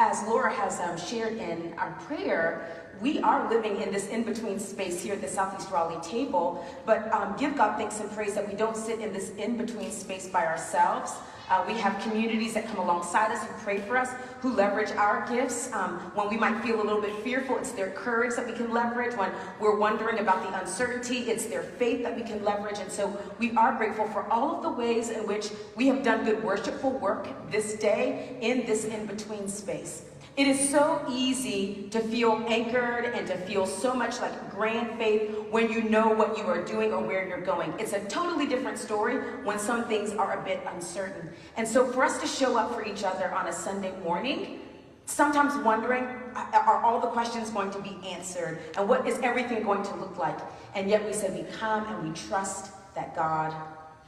as Laura has um, shared in our prayer, we are living in this in-between space here at the Southeast Raleigh table, but um, give God thanks and praise that we don't sit in this in-between space by ourselves. Uh, we have communities that come alongside us who pray for us, who leverage our gifts. Um, when we might feel a little bit fearful, it's their courage that we can leverage. When we're wondering about the uncertainty, it's their faith that we can leverage. And so we are grateful for all of the ways in which we have done good worshipful work this day in this in-between space. It is so easy to feel anchored and to feel so much like grand faith when you know what you are doing or where you're going. It's a totally different story when some things are a bit uncertain. And so for us to show up for each other on a Sunday morning, sometimes wondering, uh, are all the questions going to be answered? And what is everything going to look like? And yet we say we come and we trust that God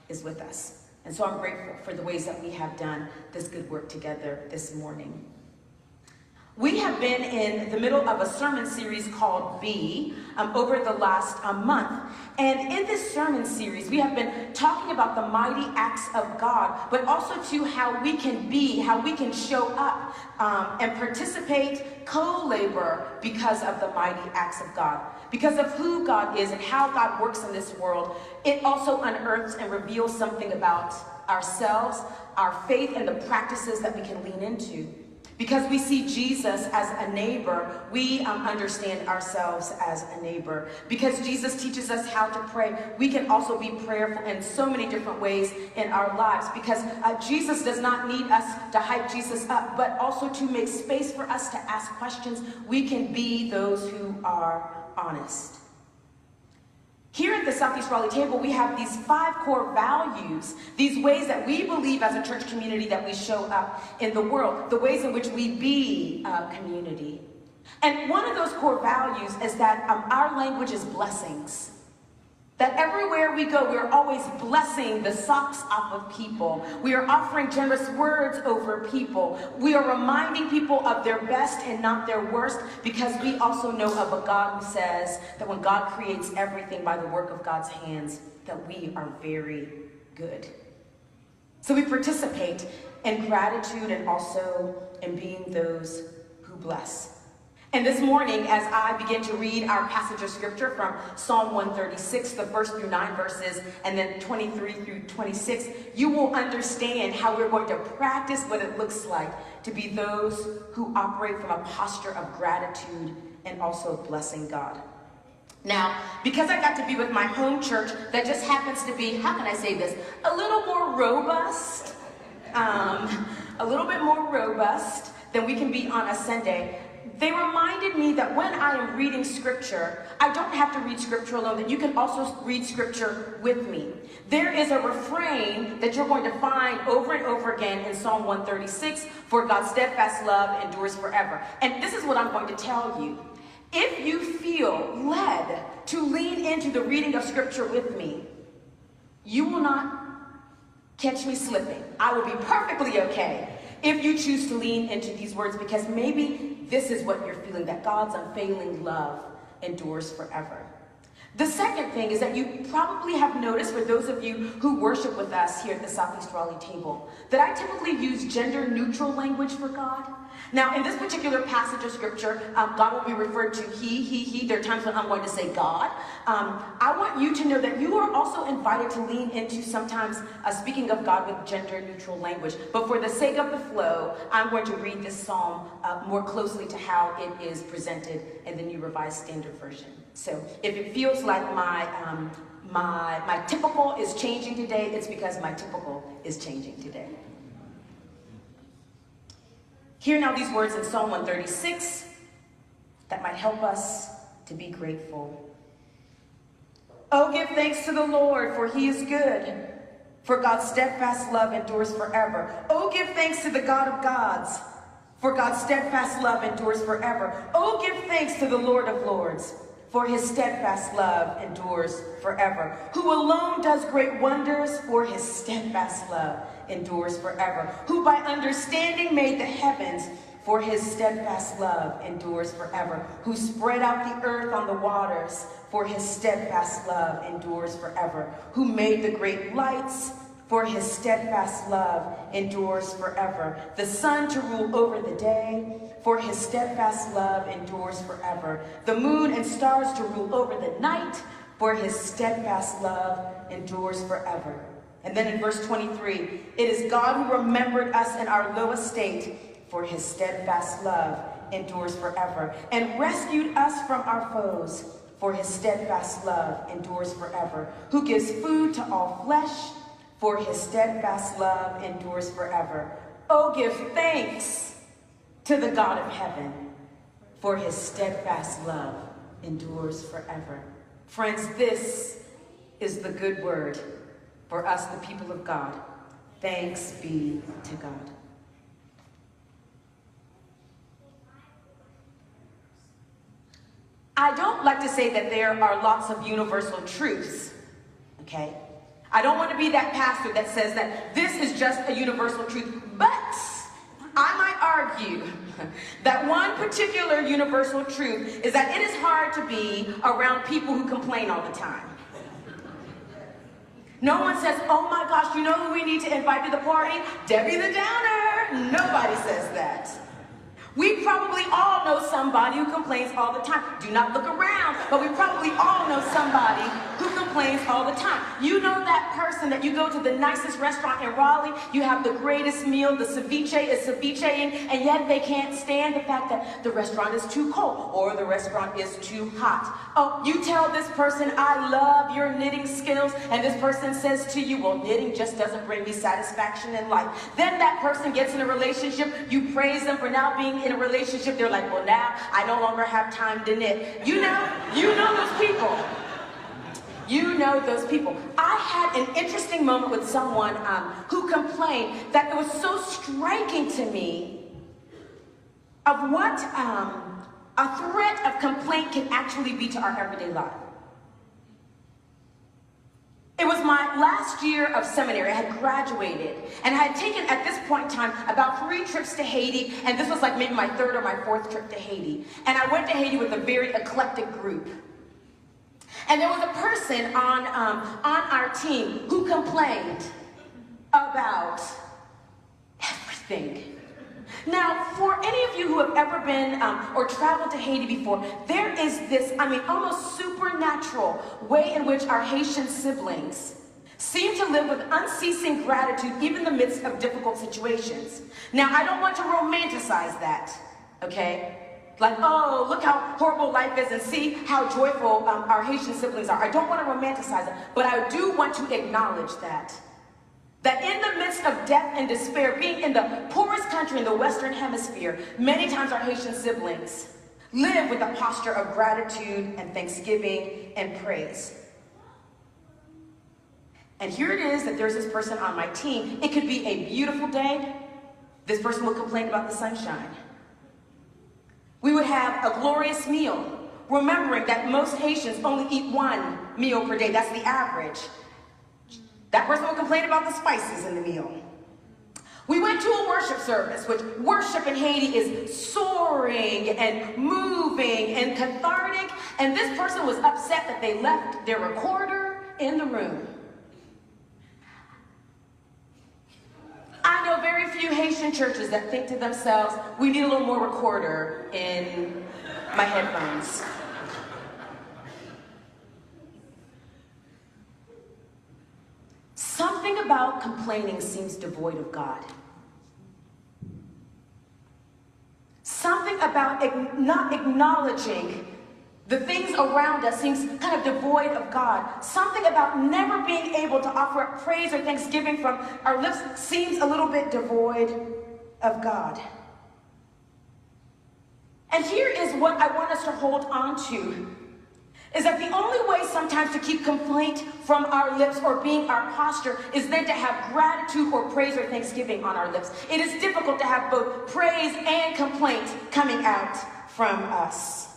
is with us. And so I'm grateful for the ways that we have done this good work together this morning. We have been in the middle of a sermon series called Be um, over the last um, month. And in this sermon series, we have been talking about the mighty acts of God, but also to how we can be, how we can show up um, and participate, co-labor because of the mighty acts of God. Because of who God is and how God works in this world, it also unearths and reveals something about ourselves, our faith, and the practices that we can lean into. Because we see Jesus as a neighbor, we um, understand ourselves as a neighbor. Because Jesus teaches us how to pray, we can also be prayerful in so many different ways in our lives. Because uh, Jesus does not need us to hype Jesus up, but also to make space for us to ask questions. We can be those who are honest. Here at the Southeast Raleigh table, we have these five core values, these ways that we believe as a church community that we show up in the world, the ways in which we be a community. And one of those core values is that um, our language is blessings. That everywhere we go, we are always blessing the socks off of people. We are offering generous words over people. We are reminding people of their best and not their worst because we also know of a God who says that when God creates everything by the work of God's hands, that we are very good. So we participate in gratitude and also in being those who bless. And this morning, as I begin to read our passage of scripture from Psalm 136, the first through nine verses, and then 23 through 26, you will understand how we're going to practice what it looks like to be those who operate from a posture of gratitude and also blessing God. Now, because I got to be with my home church that just happens to be, how can I say this, a little more robust, um, a little bit more robust than we can be on a Sunday, they reminded me that when I am reading scripture, I don't have to read scripture alone, that you can also read scripture with me. There is a refrain that you're going to find over and over again in Psalm 136, for God's steadfast love endures forever. And this is what I'm going to tell you. If you feel led to lean into the reading of scripture with me, you will not catch me slipping. I will be perfectly okay if you choose to lean into these words because maybe this is what you're feeling, that God's unfailing love endures forever. The second thing is that you probably have noticed, for those of you who worship with us here at the Southeast Raleigh table, that I typically use gender neutral language for God. Now, in this particular passage of scripture, um, God will be referred to he, he, he. There are times when I'm going to say God. Um, I want you to know that you are also invited to lean into sometimes uh, speaking of God with gender neutral language. But for the sake of the flow, I'm going to read this psalm uh, more closely to how it is presented in the New Revised Standard Version. So if it feels like my, um, my, my typical is changing today, it's because my typical is changing today. Hear now these words in Psalm 136 that might help us to be grateful. Oh, give thanks to the Lord, for he is good. For God's steadfast love endures forever. Oh, give thanks to the God of gods, for God's steadfast love endures forever. Oh, give thanks to the Lord of lords, for his steadfast love endures forever. Who alone does great wonders, for his steadfast love endures forever. Who by understanding made the heavens, for his steadfast love endures forever. Who spread out the earth on the waters, for his steadfast love endures forever. Who made the great lights, for his steadfast love endures forever. The sun to rule over the day, for his steadfast love endures forever. The moon and stars to rule over the night, for his steadfast love endures forever. And then in verse 23, it is God who remembered us in our low estate, for his steadfast love endures forever, and rescued us from our foes, for his steadfast love endures forever, who gives food to all flesh for his steadfast love endures forever. Oh, give thanks to the God of heaven, for his steadfast love endures forever. Friends, this is the good word for us, the people of God. Thanks be to God. I don't like to say that there are lots of universal truths, okay? I don't want to be that pastor that says that this is just a universal truth. Argue that one particular universal truth is that it is hard to be around people who complain all the time. No one says, oh my gosh, you know who we need to invite to the party? Debbie the Downer. Nobody says that. We probably all know somebody who complains all the time. Do not look around, but we probably all know somebody who complains all the time. You know that person that you go to the nicest restaurant in Raleigh, you have the greatest meal, the ceviche is cevicheing, and yet they can't stand the fact that the restaurant is too cold or the restaurant is too hot. Oh, you tell this person, I love your knitting skills, and this person says to you, well, knitting just doesn't bring me satisfaction in life. Then that person gets in a relationship, you praise them for now being in a relationship, they're like, well, now I no longer have time to knit. You know, you know those people. You know those people. I had an interesting moment with someone um, who complained that it was so striking to me of what um, a threat of complaint can actually be to our everyday life. It was my last year of seminary. I had graduated and I had taken at this point in time about three trips to Haiti, and this was like maybe my third or my fourth trip to Haiti. And I went to Haiti with a very eclectic group. And there was a person on, um, on our team who complained about everything. Now, for any of you who have ever been um, or traveled to Haiti before, there is this, I mean, almost supernatural way in which our Haitian siblings seem to live with unceasing gratitude even in the midst of difficult situations. Now, I don't want to romanticize that, okay? Like, oh, look how horrible life is and see how joyful um, our Haitian siblings are. I don't want to romanticize it, but I do want to acknowledge that. That in the midst of death and despair, being in the poorest country in the Western Hemisphere, many times our Haitian siblings live with a posture of gratitude and thanksgiving and praise. And here it is that there's this person on my team. It could be a beautiful day. This person will complain about the sunshine. We would have a glorious meal, remembering that most Haitians only eat one meal per day. That's the average. That person would complain about the spices in the meal. We went to a worship service, which worship in Haiti is soaring and moving and cathartic. And this person was upset that they left their recorder in the room. I know very few Haitian churches that think to themselves, we need a little more recorder in my headphones. Something about complaining seems devoid of God. Something about not acknowledging the things around us seems kind of devoid of God. Something about never being able to offer up praise or thanksgiving from our lips seems a little bit devoid of God. And here is what I want us to hold on to is that the only way sometimes to keep complaint from our lips or being our posture is then to have gratitude or praise or thanksgiving on our lips. It is difficult to have both praise and complaint coming out from us.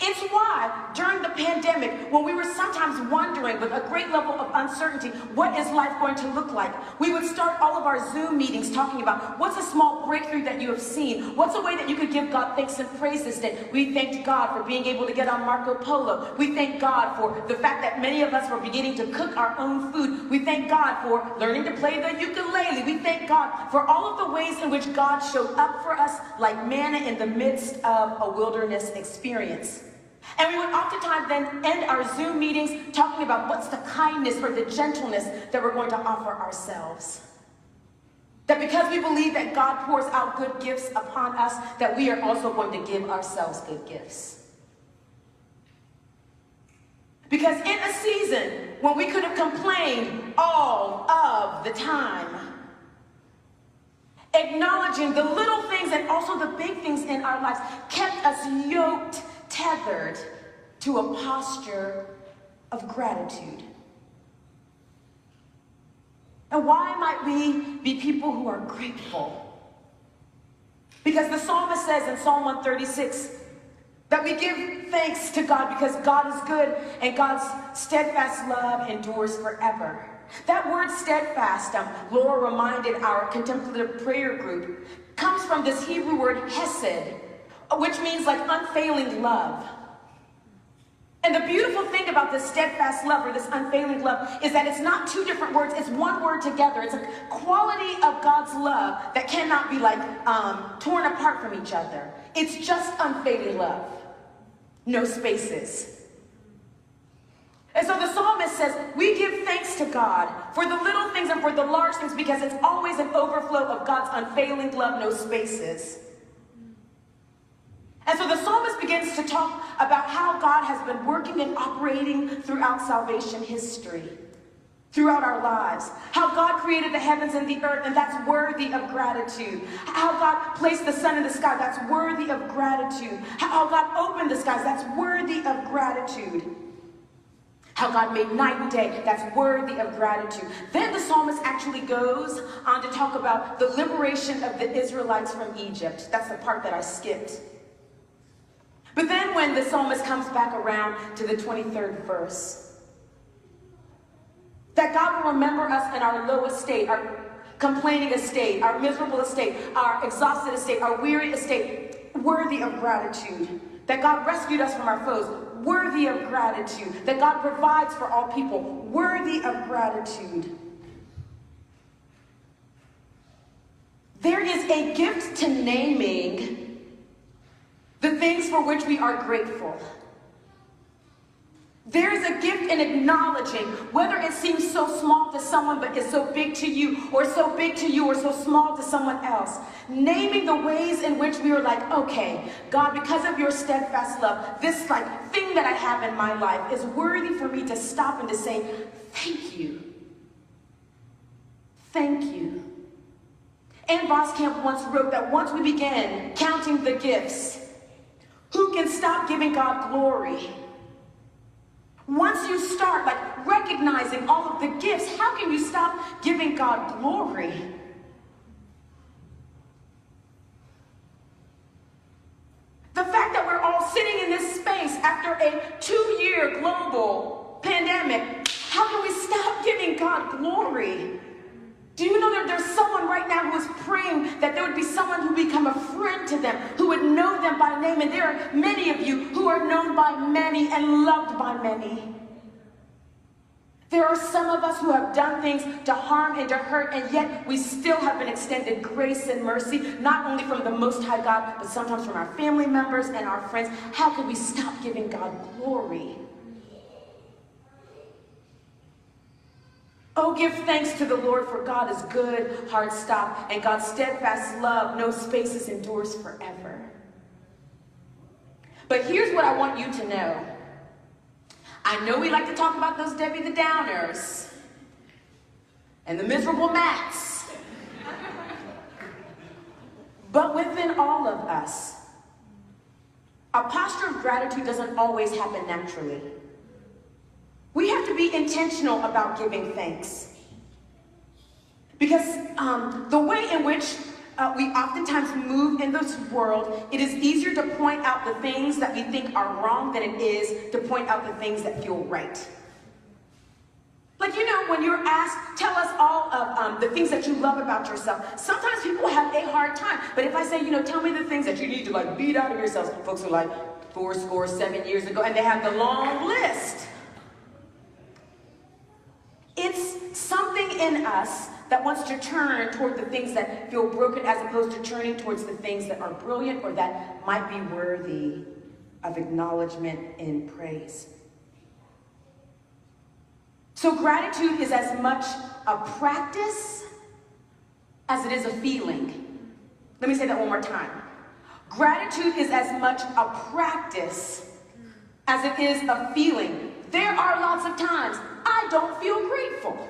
It's why during the pandemic, when we were sometimes wondering with a great level of uncertainty, what is life going to look like? We would start all of our Zoom meetings talking about what's a small breakthrough that you have seen? What's a way that you could give God thanks and praise this day? We thanked God for being able to get on Marco Polo. We thank God for the fact that many of us were beginning to cook our own food. We thank God for learning to play the ukulele. We thank God for all of the ways in which God showed up for us like manna in the midst of a wilderness experience. And we would oftentimes then end our Zoom meetings talking about what's the kindness or the gentleness that we're going to offer ourselves. That because we believe that God pours out good gifts upon us, that we are also going to give ourselves good gifts. Because in a season when we could have complained all of the time, acknowledging the little things and also the big things in our lives kept us yoked tethered to a posture of gratitude. And why might we be people who are grateful? Because the psalmist says in Psalm 136 that we give thanks to God because God is good and God's steadfast love endures forever. That word steadfast, um, Laura reminded our contemplative prayer group, comes from this Hebrew word hesed, which means like unfailing love. And the beautiful thing about this steadfast love or this unfailing love is that it's not two different words, it's one word together. It's a quality of God's love that cannot be like um, torn apart from each other. It's just unfailing love, no spaces. And so the psalmist says, We give thanks to God for the little things and for the large things because it's always an overflow of God's unfailing love, no spaces. Begins to talk about how God has been working and operating throughout salvation history, throughout our lives. How God created the heavens and the earth, and that's worthy of gratitude. How God placed the sun in the sky, that's worthy of gratitude. How God opened the skies, that's worthy of gratitude. How God made night and day, that's worthy of gratitude. Then the psalmist actually goes on to talk about the liberation of the Israelites from Egypt. That's the part that I skipped. But then when the psalmist comes back around to the 23rd verse, that God will remember us in our low estate, our complaining estate, our miserable estate, our exhausted estate, our weary estate, worthy of gratitude. That God rescued us from our foes, worthy of gratitude. That God provides for all people, worthy of gratitude. There is a gift to naming the things for which we are grateful. There is a gift in acknowledging whether it seems so small to someone but is so big to you, or so big to you, or so small to someone else. Naming the ways in which we are like, okay, God, because of your steadfast love, this like thing that I have in my life is worthy for me to stop and to say, thank you. Thank you. Ann Voskamp once wrote that once we begin counting the gifts, who can stop giving God glory? Once you start like recognizing all of the gifts, how can you stop giving God glory? The fact that we're all sitting in this space after a two-year global pandemic, how can we stop giving God glory? Do you know that there's someone right now who is praying that there would be someone who become a friend to them, who would know them by name? And there are many of you who are known by many and loved by many. There are some of us who have done things to harm and to hurt, and yet we still have been extended grace and mercy, not only from the Most High God, but sometimes from our family members and our friends. How can we stop giving God glory? Oh, give thanks to the Lord, for God is good, hard stop, and God's steadfast love, no spaces, endures forever. But here's what I want you to know. I know we like to talk about those Debbie the Downers and the miserable Matts. but within all of us, a posture of gratitude doesn't always happen naturally. We have to be intentional about giving thanks. Because um, the way in which uh, we oftentimes move in this world, it is easier to point out the things that we think are wrong than it is to point out the things that feel right. Like, you know, when you're asked, tell us all of um, the things that you love about yourself, sometimes people have a hard time. But if I say, you know, tell me the things that you need to like beat out of yourselves, folks are like, four score seven years ago, and they have the long list. It's something in us that wants to turn toward the things that feel broken as opposed to turning towards the things that are brilliant or that might be worthy of acknowledgement and praise. So, gratitude is as much a practice as it is a feeling. Let me say that one more time. Gratitude is as much a practice as it is a feeling. There are lots of times I don't feel grateful.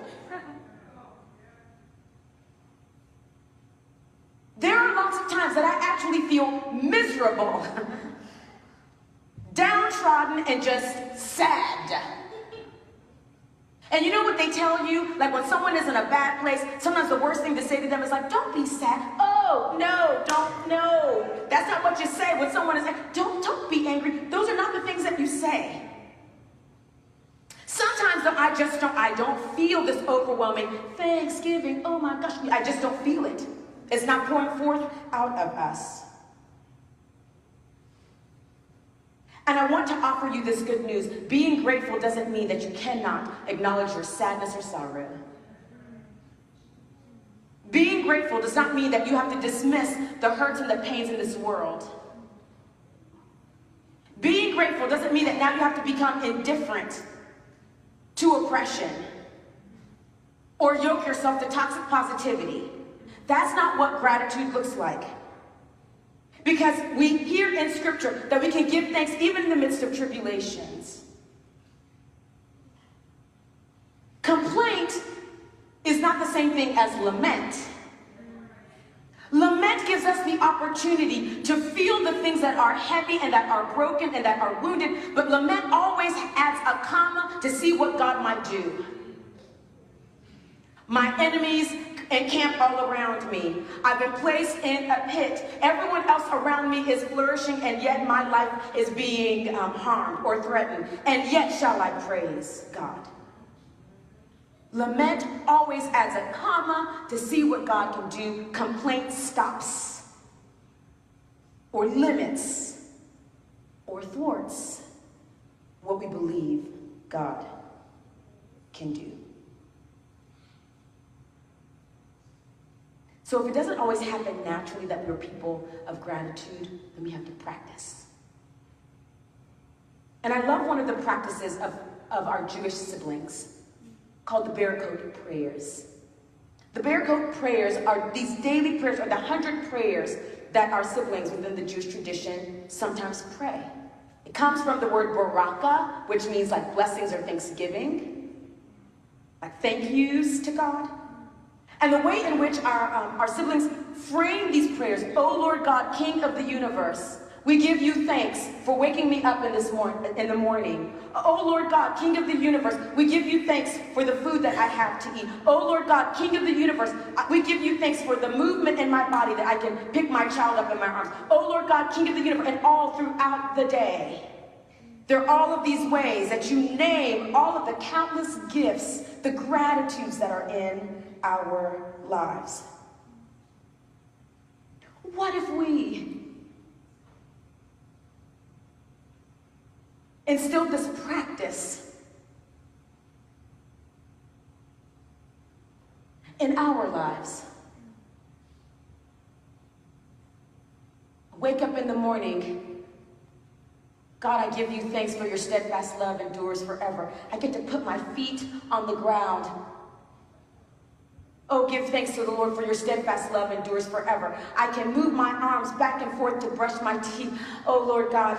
There are lots of times that I actually feel miserable, downtrodden, and just sad. And you know what they tell you? Like when someone is in a bad place, sometimes the worst thing to say to them is like, don't be sad. Oh, no, don't, no. That's not what you say when someone is like, don't, don't be angry. Those are not the things that you say. I just don't, I don't feel this overwhelming Thanksgiving. Oh my gosh, I just don't feel it. It's not pouring forth out of us. And I want to offer you this good news. Being grateful doesn't mean that you cannot acknowledge your sadness or sorrow. Being grateful does not mean that you have to dismiss the hurts and the pains in this world. Being grateful doesn't mean that now you have to become indifferent to oppression or yoke yourself to toxic positivity. That's not what gratitude looks like. Because we hear in Scripture that we can give thanks even in the midst of tribulations. Complaint is not the same thing as lament. Lament gives us the opportunity to feel the things that are heavy and that are broken and that are wounded, but lament always adds a comma to see what God might do. My enemies encamp all around me. I've been placed in a pit. Everyone else around me is flourishing, and yet my life is being um, harmed or threatened. And yet shall I praise God. Lament always adds a comma to see what God can do. Complaint stops or limits or thwarts what we believe God can do. So if it doesn't always happen naturally that we're people of gratitude, then we have to practice. And I love one of the practices of, of our Jewish siblings called the Berachot prayers. The Berachot prayers are these daily prayers, are the hundred prayers that our siblings within the Jewish tradition sometimes pray. It comes from the word baraka, which means like blessings or thanksgiving, like thank yous to God. And the way in which our, um, our siblings frame these prayers, O Lord God, King of the universe, we give you thanks for waking me up in this in the morning. Oh Lord God, King of the universe, we give you thanks for the food that I have to eat. Oh Lord God, King of the universe, we give you thanks for the movement in my body that I can pick my child up in my arms. Oh Lord God, King of the universe, and all throughout the day. There are all of these ways that you name all of the countless gifts, the gratitudes that are in our lives. What if we instilled this practice in our lives? Wake up in the morning. God, I give you thanks for your steadfast love endures forever. I get to put my feet on the ground Oh, give thanks to the Lord for your steadfast love endures forever. I can move my arms back and forth to brush my teeth. Oh, Lord God,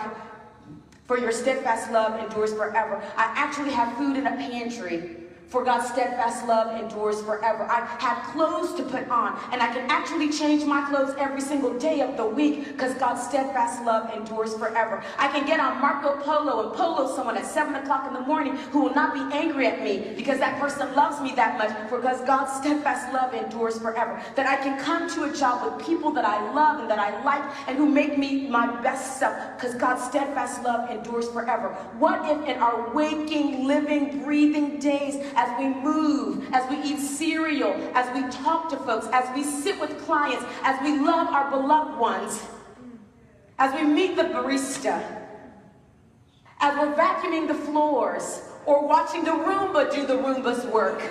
for your steadfast love endures forever. I actually have food in a pantry For God's steadfast love endures forever. I have clothes to put on, and I can actually change my clothes every single day of the week because God's steadfast love endures forever. I can get on Marco Polo and polo someone at 7 o'clock in the morning who will not be angry at me because that person loves me that much because God's steadfast love endures forever. That I can come to a job with people that I love and that I like and who make me my best self because God's steadfast love endures forever. What if in our waking, living, breathing days, as we move, as we eat cereal, as we talk to folks, as we sit with clients, as we love our beloved ones, as we meet the barista, as we're vacuuming the floors or watching the Roomba do the Roomba's work.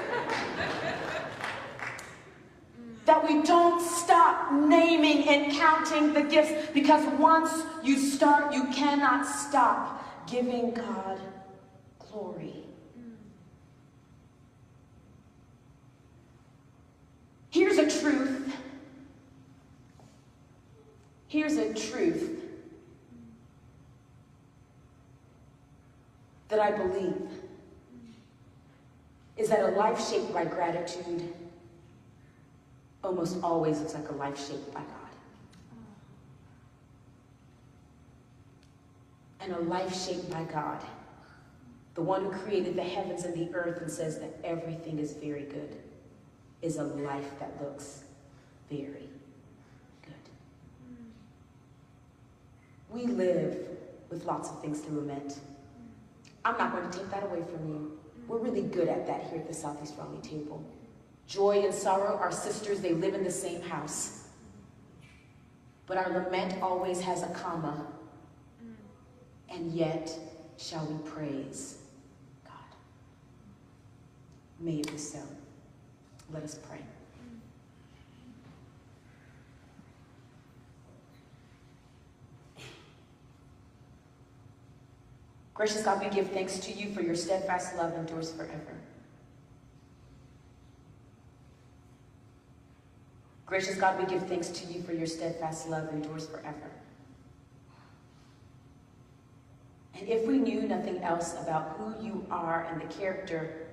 that we don't stop naming and counting the gifts because once you start, you cannot stop giving God glory. Here's a truth. Here's a truth that I believe is that a life shaped by gratitude almost always looks like a life shaped by God. And a life shaped by God, the one who created the heavens and the earth and says that everything is very good is a life that looks very good. We live with lots of things to lament. I'm not going to take that away from you. We're really good at that here at the Southeast Raleigh table. Joy and sorrow are sisters, they live in the same house. But our lament always has a comma. And yet shall we praise God. May it be so. Let us pray. Gracious God, we give thanks to you for your steadfast love endures forever. Gracious God, we give thanks to you for your steadfast love endures forever. And if we knew nothing else about who you are and the character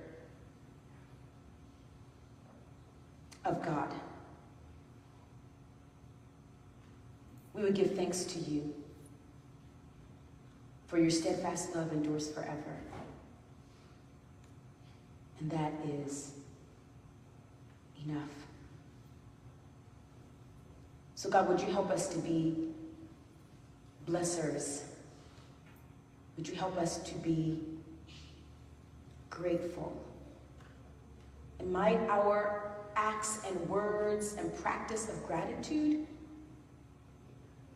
of God. We would give thanks to you, for your steadfast love endures forever. And that is enough. So, God, would you help us to be blessers? Would you help us to be grateful? And might our acts and words and practice of gratitude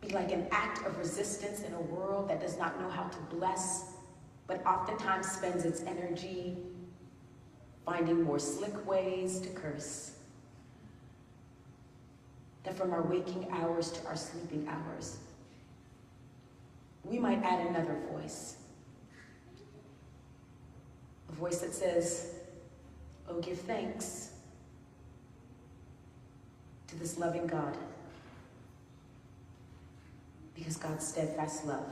be like an act of resistance in a world that does not know how to bless, but oftentimes spends its energy finding more slick ways to curse. That from our waking hours to our sleeping hours, we might add another voice. A voice that says, Oh, give thanks to this loving God. Because God's steadfast love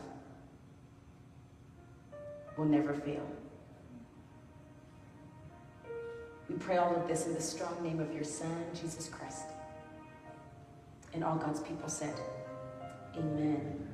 will never fail. We pray all of this in the strong name of your Son, Jesus Christ. And all God's people said, Amen.